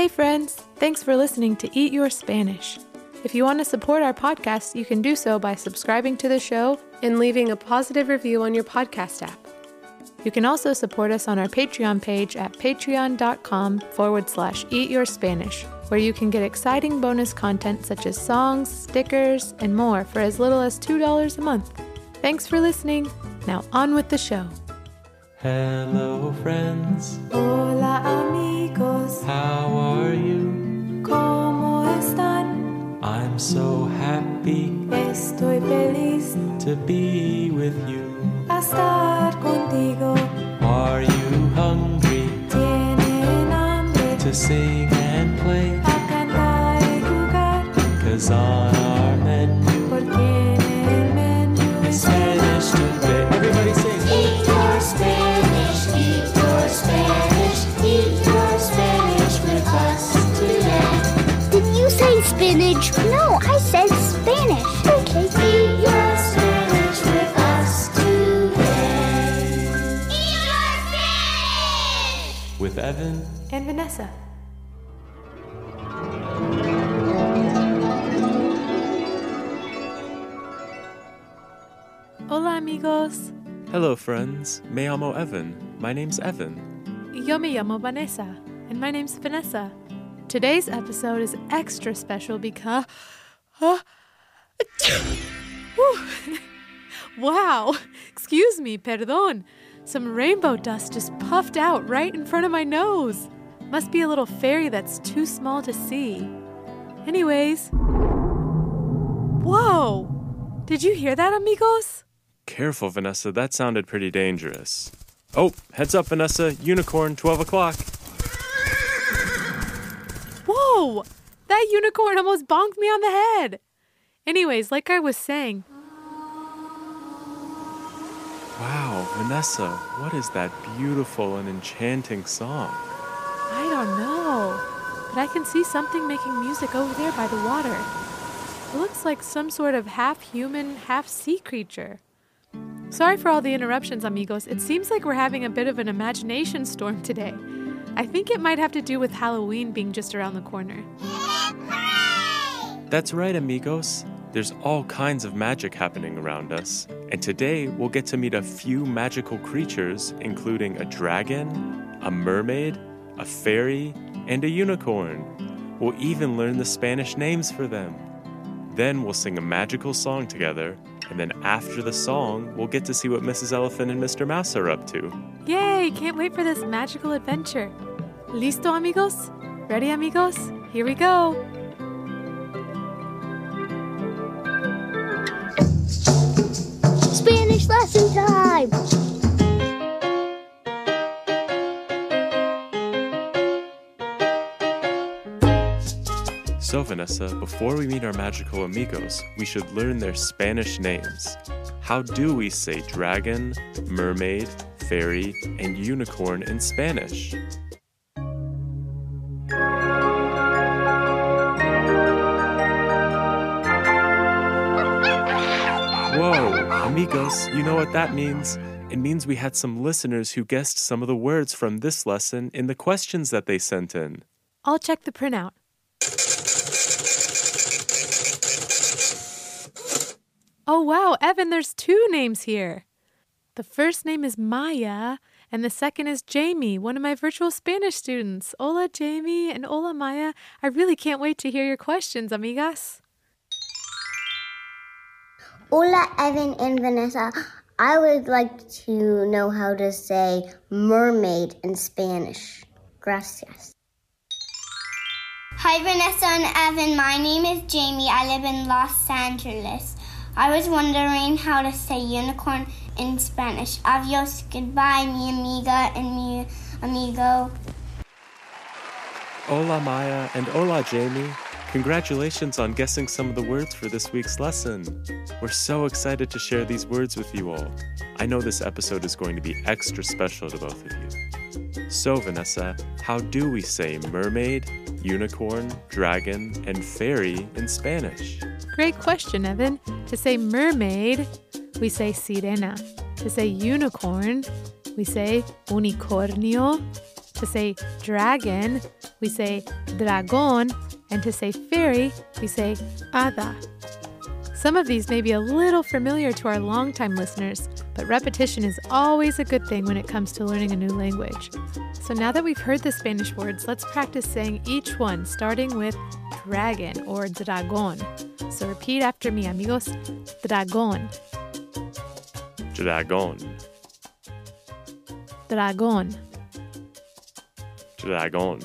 Hey, friends! Thanks for listening to Eat Your Spanish. If you want to support our podcast, you can do so by subscribing to the show and leaving a positive review on your podcast app. You can also support us on our Patreon page at patreon.com forward slash eat your Spanish, where you can get exciting bonus content such as songs, stickers, and more for as little as $2 a month. Thanks for listening. Now on with the show. Hello, friends. Hola, amigos. How are you? ¿Cómo están? I'm so happy Estoy feliz to be with you. a estar contigo. Are you hungry Tienen hambre to sing and play? a cantar y jugar. Cause on Evan. and Vanessa. Hola, amigos. Hello, friends. Me llamo Evan. My name's Evan. Yo me llamo Vanessa, and my name's Vanessa. Today's episode is extra special because. Huh? Wow! Excuse me, perdón. Some rainbow dust just puffed out right in front of my nose. Must be a little fairy that's too small to see. Anyways. Whoa! Did you hear that, amigos? Careful, Vanessa. That sounded pretty dangerous. Oh, heads up, Vanessa. Unicorn, 12 o'clock. Whoa! That unicorn almost bonked me on the head. Anyways, like I was saying, Vanessa, what is that beautiful and enchanting song? I don't know, but I can see something making music over there by the water. It looks like some sort of half human, half sea creature. Sorry for all the interruptions, amigos. It seems like we're having a bit of an imagination storm today. I think it might have to do with Halloween being just around the corner. That's right, amigos. There's all kinds of magic happening around us, and today we'll get to meet a few magical creatures, including a dragon, a mermaid, a fairy, and a unicorn. We'll even learn the Spanish names for them. Then we'll sing a magical song together, and then after the song, we'll get to see what Mrs. Elephant and Mr. Mouse are up to. Yay! Can't wait for this magical adventure. Listo, amigos? Ready, amigos? Here we go. Lesson time. So, Vanessa, before we meet our magical amigos, we should learn their Spanish names. How do we say dragon, mermaid, fairy, and unicorn in Spanish? Amigos, you know what that means? It means we had some listeners who guessed some of the words from this lesson in the questions that they sent in. I'll check the printout. Oh, wow, Evan, there's two names here. The first name is Maya, and the second is Jamie, one of my virtual Spanish students. Hola, Jamie, and hola, Maya. I really can't wait to hear your questions, amigas. Hola, Evan and Vanessa. I would like to know how to say mermaid in Spanish. Gracias. Hi, Vanessa and Evan. My name is Jamie. I live in Los Angeles. I was wondering how to say unicorn in Spanish. Adios, goodbye, mi amiga and mi amigo. Hola Maya and hola Jamie. Congratulations on guessing some of the words for this week's lesson. We're so excited to share these words with you all. I know this episode is going to be extra special to both of you. So, Vanessa, how do we say mermaid, unicorn, dragon, and fairy in Spanish? Great question, Evan. To say mermaid, we say sirena. To say unicorn, we say unicornio. To say dragon, we say dragón, and to say fairy, we say hada. Some of these may be a little familiar to our longtime listeners, but repetition is always a good thing when it comes to learning a new language. So now that we've heard the Spanish words, let's practice saying each one, starting with dragon or dragón. So repeat after me, amigos. Dragón, Dragon. Dragón.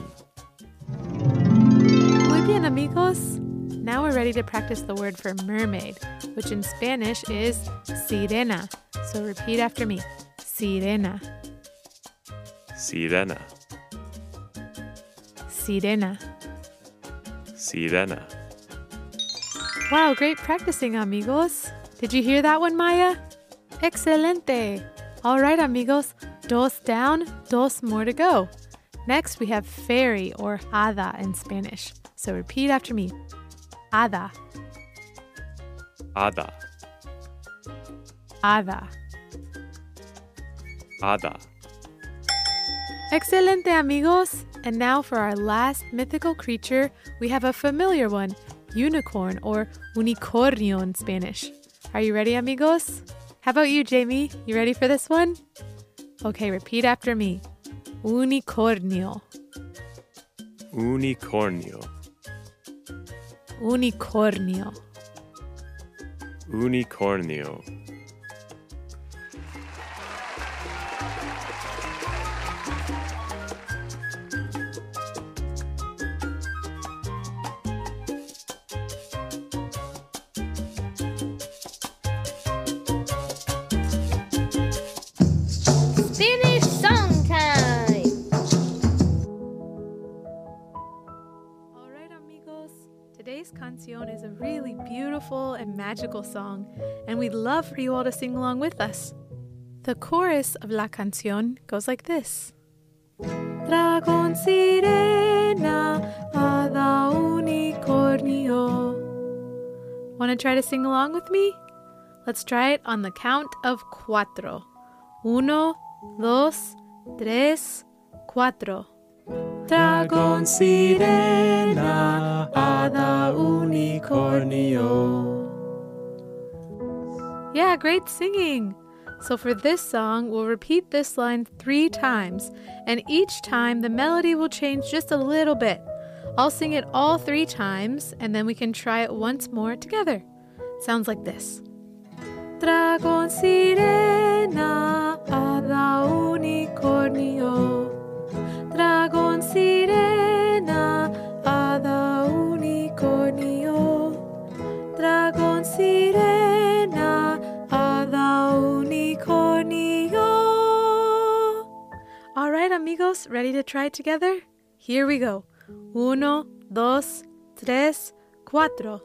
Muy bien, amigos. Now we're ready to practice the word for mermaid, which in Spanish is sirena. So repeat after me. Sirena, Sirena. sirena. Sirena. Wow, great practicing, amigos. Did you hear that one, Maya? Excelente. All right, amigos. Dos down, dos more to go. Next, we have fairy or hada in Spanish. So repeat after me. Hada, Ada. hada. Ada. Excelente, amigos. And now for our last mythical creature, we have a familiar one unicorn or unicornio in Spanish. Are you ready, amigos? How about you, Jamie? You ready for this one? Okay, repeat after me unicornio, Unicornio. unicornio. Unicornio. Magical song, and we'd love for you all to sing along with us. The chorus of la canción goes like this Dragón sirena, hada unicornio. Want to try to sing along with me? Let's try it on the count of cuatro. Uno, dos, tres, cuatro. Dragón sirena, hada unicornio. Yeah, great singing. So for this song, we'll repeat this line three times, and each time the melody will change just a little bit. I'll sing it all three times, and then we can try it once more together. Sounds like this. Dragón try together? Here we go. Uno, dos, tres, cuatro.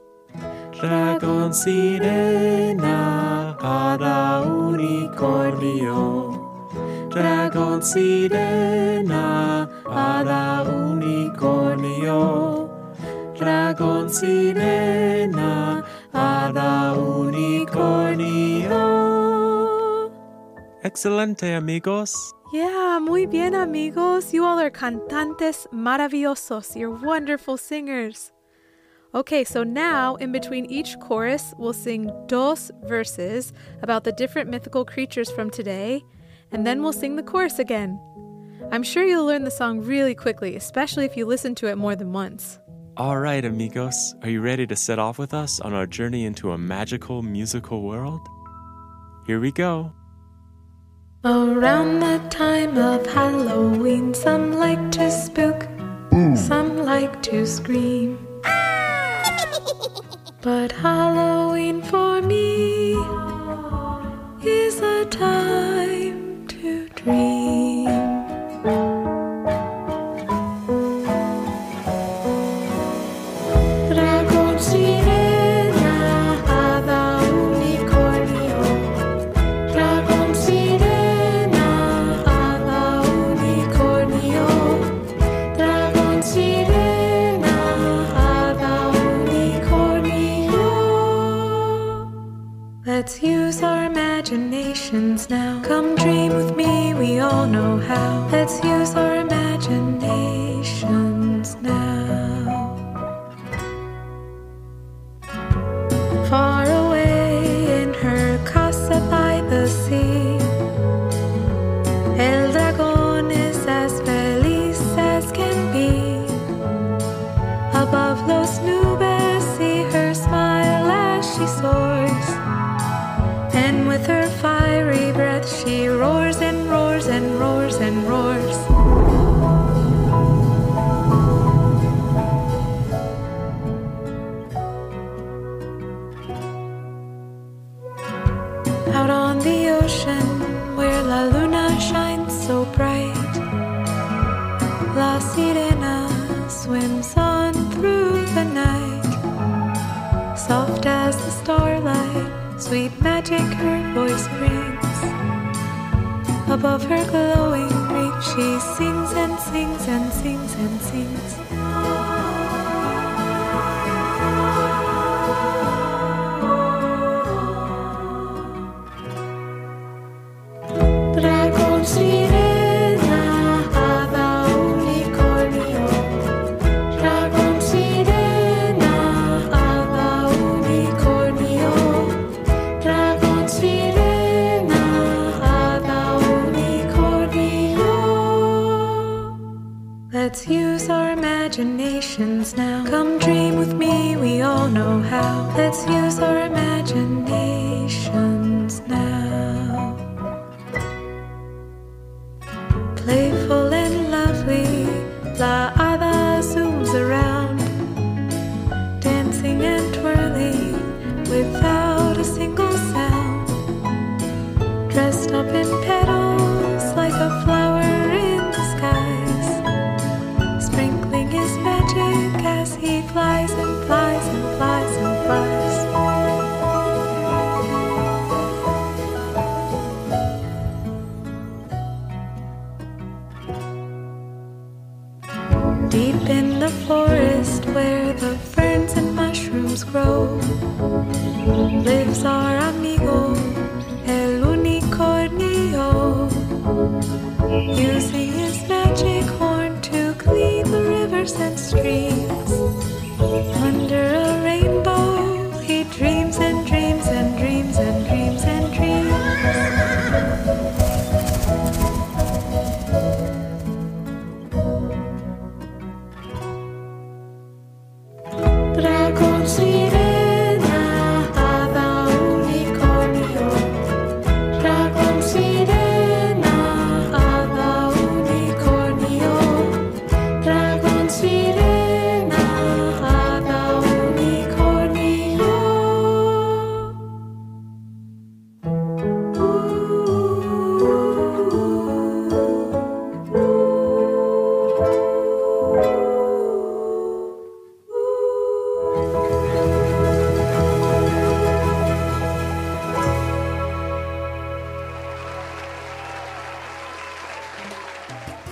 Dragon sirena, hada unicornio. Dragon sirena, hada unicornio. Dragon sirena, hada unicornio. Excelente, amigos. Yeah, muy bien, amigos. You all are cantantes maravillosos. You're wonderful singers. Okay, so now in between each chorus, we'll sing dos verses about the different mythical creatures from today, and then we'll sing the chorus again. I'm sure you'll learn the song really quickly, especially if you listen to it more than once. All right, amigos, are you ready to set off with us on our journey into a magical musical world? Here we go. Around the time of Halloween, some like to spook, some like to scream. But Halloween for me is a time to dream.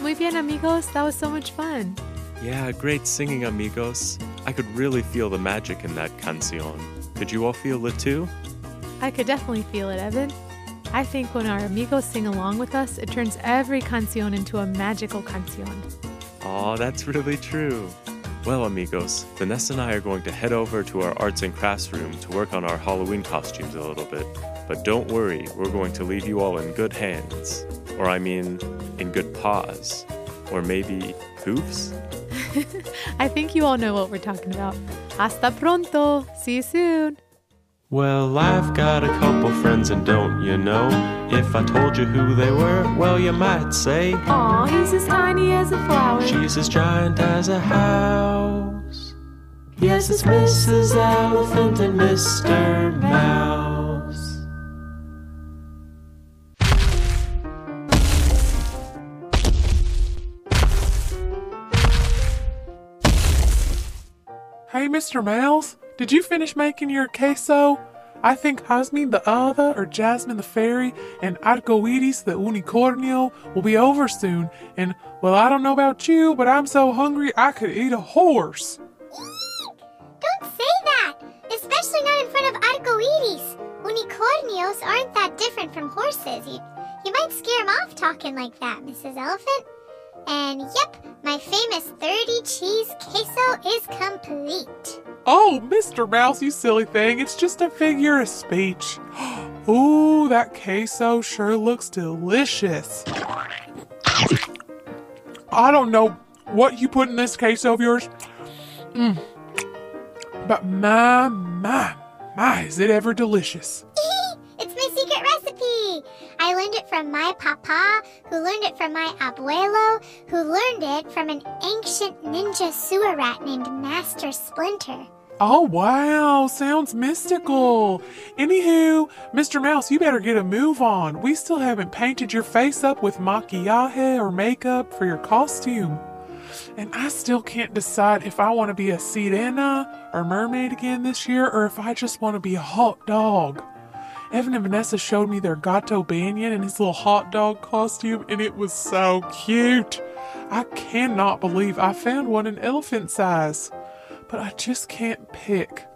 Muy bien, amigos. That was so much fun. Yeah, great singing, amigos. I could really feel the magic in that canción. Could you all feel it too? I could definitely feel it, Evan. I think when our amigos sing along with us, it turns every canción into a magical canción. Aw, that's really true. Well, amigos, Vanessa and I are going to head over to our arts and crafts room to work on our Halloween costumes a little bit. But don't worry, we're going to leave you all in good hands. Or, I mean, in good paws. Or maybe hoofs? I think you all know what we're talking about. Hasta pronto. See you soon. Well, I've got a couple friends, and don't you know? If I told you who they were, well, you might say, Aw, he's as tiny as a flower. She's as giant as a house. Yes, it's Mrs. Elephant and Mr. Mouse. Mr. Mouse, did you finish making your queso? I think Hasmin the Hada or Hasmin the Fairy and Arcoiris the Unicornio will be over soon, and well, I don't know about you, but I'm so hungry I could eat a horse. Don't say that, especially not in front of arcoiris. Unicornios aren't that different from horses. You, you might scare them off talking like that, Mrs. Elephant. And yep, my famous 30 cheese queso is complete. Oh, Mr. Mouse, you silly thing, it's just a figure of speech. Ooh, that queso sure looks delicious. I don't know what you put in this queso of yours. Mm. But my, my, my, is it ever delicious. learned it from my papa, who learned it from my abuelo, who learned it from an ancient ninja sewer rat named Master Splinter. Oh, wow, sounds mystical. Anywho, Mr. Mouse, you better get a move on. We still haven't painted your face up with maquillaje or makeup for your costume. And I still can't decide if I want to be a sirena or mermaid again this year or if I just want to be a hot dog. Evan and Vanessa showed me their Gato Banyan in his little hot dog costume, and it was so cute. I cannot believe I found one in elephant size, but I just can't pick.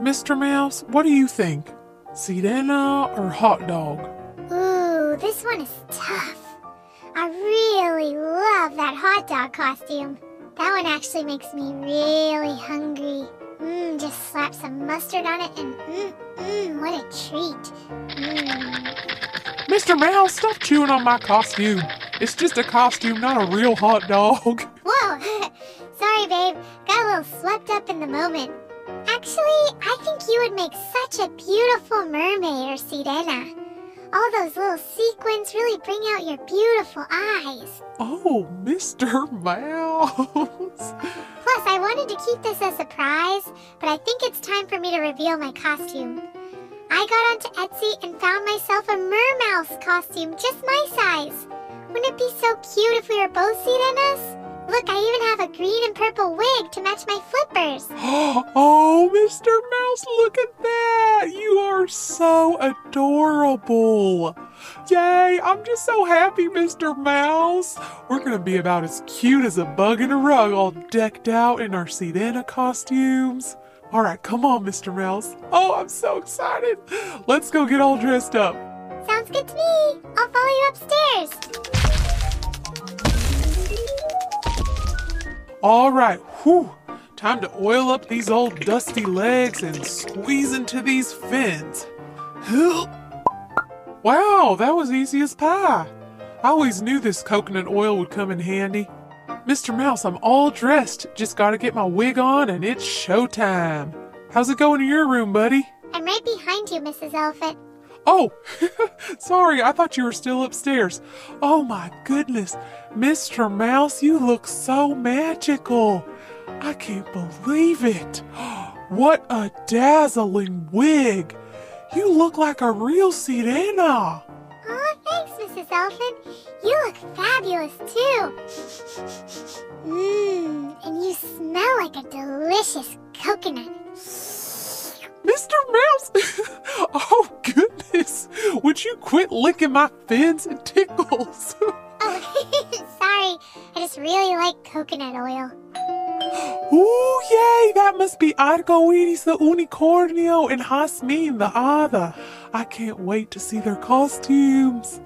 Mr. Mouse, what do you think? Sirena or hot dog? Ooh, this one is tough. I really love that hot dog costume. That one actually makes me really hungry. Mmm, just slap some mustard on it and mmm, mmm, what a treat. Mmm. Mr. Mouse, stop chewing on my costume. It's just a costume, not a real hot dog. Whoa! Sorry, babe. Got a little swept up in the moment. Actually, I think you would make such a beautiful mermaid or sirena. All those little sequins really bring out your beautiful eyes. Oh, Mr. Mouse. Plus, I wanted to keep this a surprise, but I think it's time for me to reveal my costume. I got onto Etsy and found myself a mermouse costume just my size. Wouldn't it be so cute if we were both sirenas? Look, I even have a green and purple wig to match my flippers. oh, Mr. Mouse, look at that. You are so adorable. Yay, I'm just so happy, Mr. Mouse. We're to be about as cute as a bug in a rug, all decked out in our sirena costumes. All right, come on, Mr. Mouse. Oh, I'm so excited. Let's go get all dressed up. Sounds good to me. I'll follow you upstairs. All right, whew. Time to oil up these old dusty legs and squeeze into these fins. Wow, that was easy as pie. I always knew this coconut oil would come in handy. Mr. Mouse, I'm all dressed. Just gotta get my wig on and it's showtime. How's it going in your room, buddy? I'm right behind you, Mrs. Elephant. Oh, sorry, I thought you were still upstairs. Oh my goodness, Mr. Mouse, you look so magical. I can't believe it. What a dazzling wig. You look like a real sirena. Oh, thanks, Mrs. Elephant. You look fabulous too. Mmm, and you smell like a delicious coconut. Mr. Mouse! oh, goodness! Would you quit licking my fins? and tickles. oh, sorry. I just really like coconut oil. Ooh, yay! That must be Arcoiris the Unicornio and Hasmin the Hada. I can't wait to see their costumes.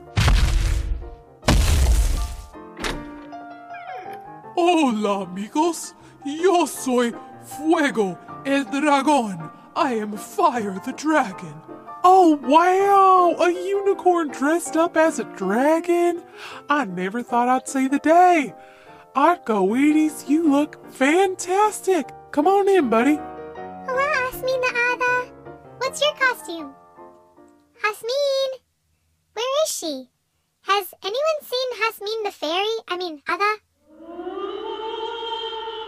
Hola, amigos. Yo soy Fuego el Dragón. I am Fire the Dragon. Oh, wow! A unicorn dressed up as a dragon? I never thought I'd see the day. Arcoiris, you look fantastic. Come on in, buddy. Hello, Hasmin the Hada. What's your costume? Hasmin! Where is she? Has anyone seen Hasmin the fairy? I mean, Hada?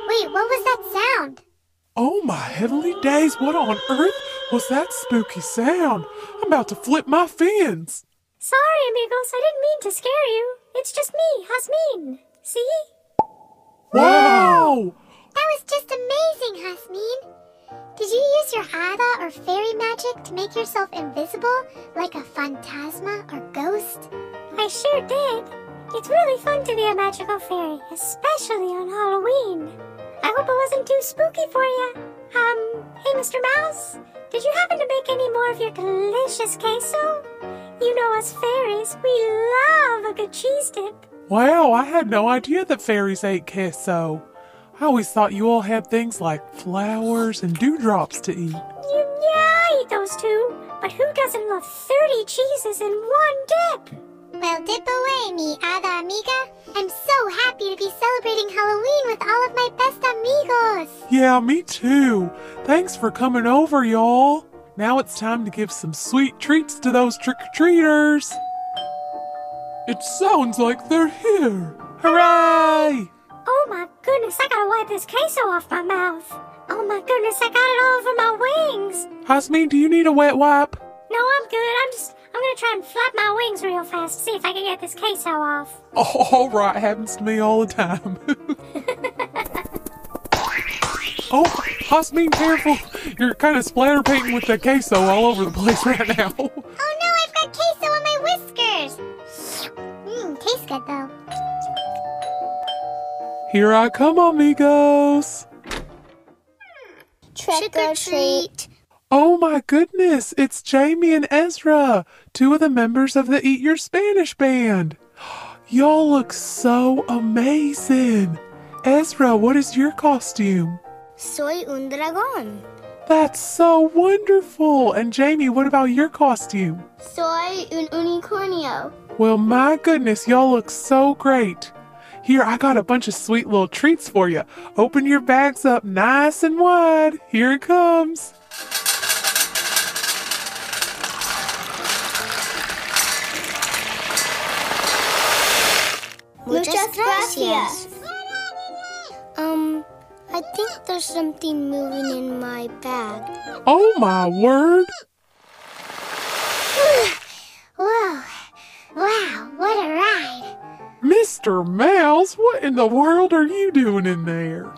Wait, what was that sound? Oh my heavenly days, what on earth was that spooky sound? I'm about to flip my fins. Sorry, amigos, I didn't mean to scare you. It's just me, Hasmin. See? Wow! That was just amazing, Hasmin. Did you use your Hada or fairy magic to make yourself invisible, like a phantasma or ghost? I sure did. It's really fun to be a magical fairy, especially on Halloween. I hope it wasn't too spooky for you. Um, hey, Mr. Mouse, did you happen to make any more of your delicious queso? You know us fairies, we love a good cheese dip. Wow, I had no idea that fairies ate queso. I always thought you all had things like flowers and dewdrops to eat. Yeah, I eat those too. But who doesn't love 30 cheeses in one dip? Well, dip away, mi hada amiga. I'm so happy to be celebrating Halloween with all of my best amigos. Yeah, me too. Thanks for coming over, y'all. Now it's time to give some sweet treats to those trick or treaters. It sounds like they're here. Hooray! Oh my goodness, I gotta wipe this queso off my mouth. Oh my goodness, I got it all over my wings. Hasmin, do you need a wet wipe? No, I'm good. I'm just, I'm gonna try and flap my wings real fast to see if I can get this queso off. Oh, all right, happens to me all the time. oh, Hasmin, careful. You're kind of splatter painting with the queso all over the place right now. Oh, Here I come, amigos. Trick, or treat. Oh my goodness, it's Jamie and Ezra, two of the members of the Eat Your Spanish band. Y'all look so amazing. Ezra, what is your costume? Soy un dragón. That's so wonderful. And Jamie, what about your costume? Soy un unicornio. Well, my goodness, y'all look so great. Here, I got a bunch of sweet little treats for you. Open your bags up nice and wide. Here it comes. Muchas gracias. Um, I think there's something moving in my bag. Oh my word. Whoa. Wow, what a ride. Mr. Mouse, what in the world are you doing in there?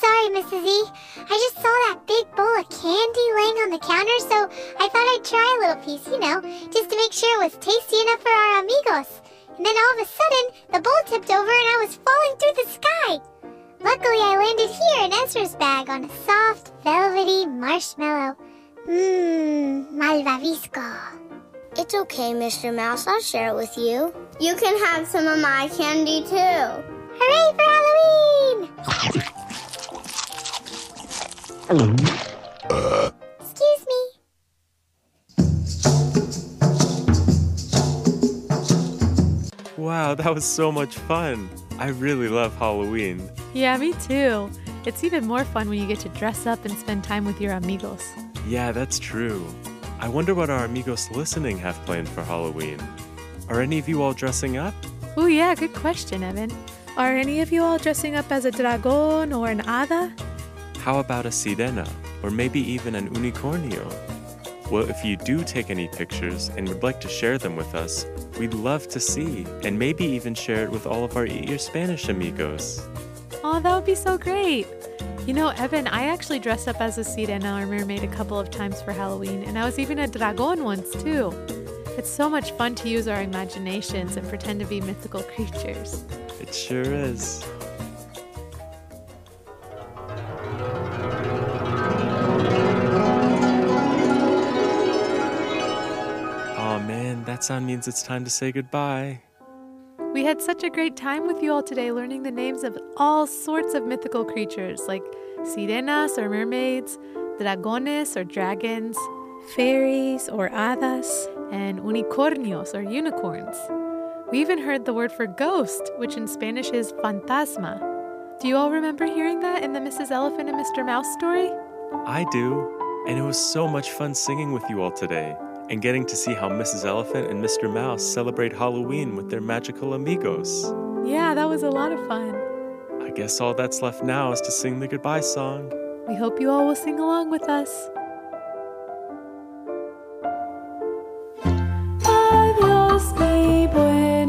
Sorry, Mrs. E. I just saw that big bowl of candy laying on the counter, so I thought I'd try a little piece, you know, just to make sure it was tasty enough for our amigos. And then all of a sudden, the bowl tipped over and I was falling through the sky. Luckily, I landed here in Ezra's bag on a soft, velvety marshmallow. Mmm, malvavisco. It's okay, Mr. Mouse. I'll share it with you. You can have some of my candy too. Hooray for Halloween! Excuse me. Wow, that was so much fun. I really love Halloween. Yeah, me too. It's even more fun when you get to dress up and spend time with your amigos. Yeah, that's true. I wonder what our amigos listening have planned for Halloween. Are any of you all dressing up? Oh, yeah, good question, Evan. Are any of you all dressing up as a dragon or an hada? How about a sirena? Or maybe even an unicornio? Well, if you do take any pictures and would like to share them with us, we'd love to see, and maybe even share it with all of our Eat Your Spanish amigos. Oh, that would be so great. You know, Evan, I actually dressed up as a sirena or mermaid a couple of times for Halloween, and I was even a dragon once too. It's so much fun to use our imaginations and pretend to be mythical creatures. It sure is. Oh man, that sound means it's time to say goodbye. We had such a great time with you all today learning the names of all sorts of mythical creatures like sirenas or mermaids, dragones or dragons, fairies or hadas, and unicornios or unicorns. We even heard the word for ghost, which in Spanish is fantasma. Do you all remember hearing that in the Mrs. Elephant and Mr. Mouse story? I do, and it was so much fun singing with you all today and getting to see how Mrs. Elephant and Mr. Mouse celebrate Halloween with their magical amigos. Yeah, that was a lot of fun. I guess all that's left now is to sing the goodbye song. We hope you all will sing along with us. Adiós, mi buen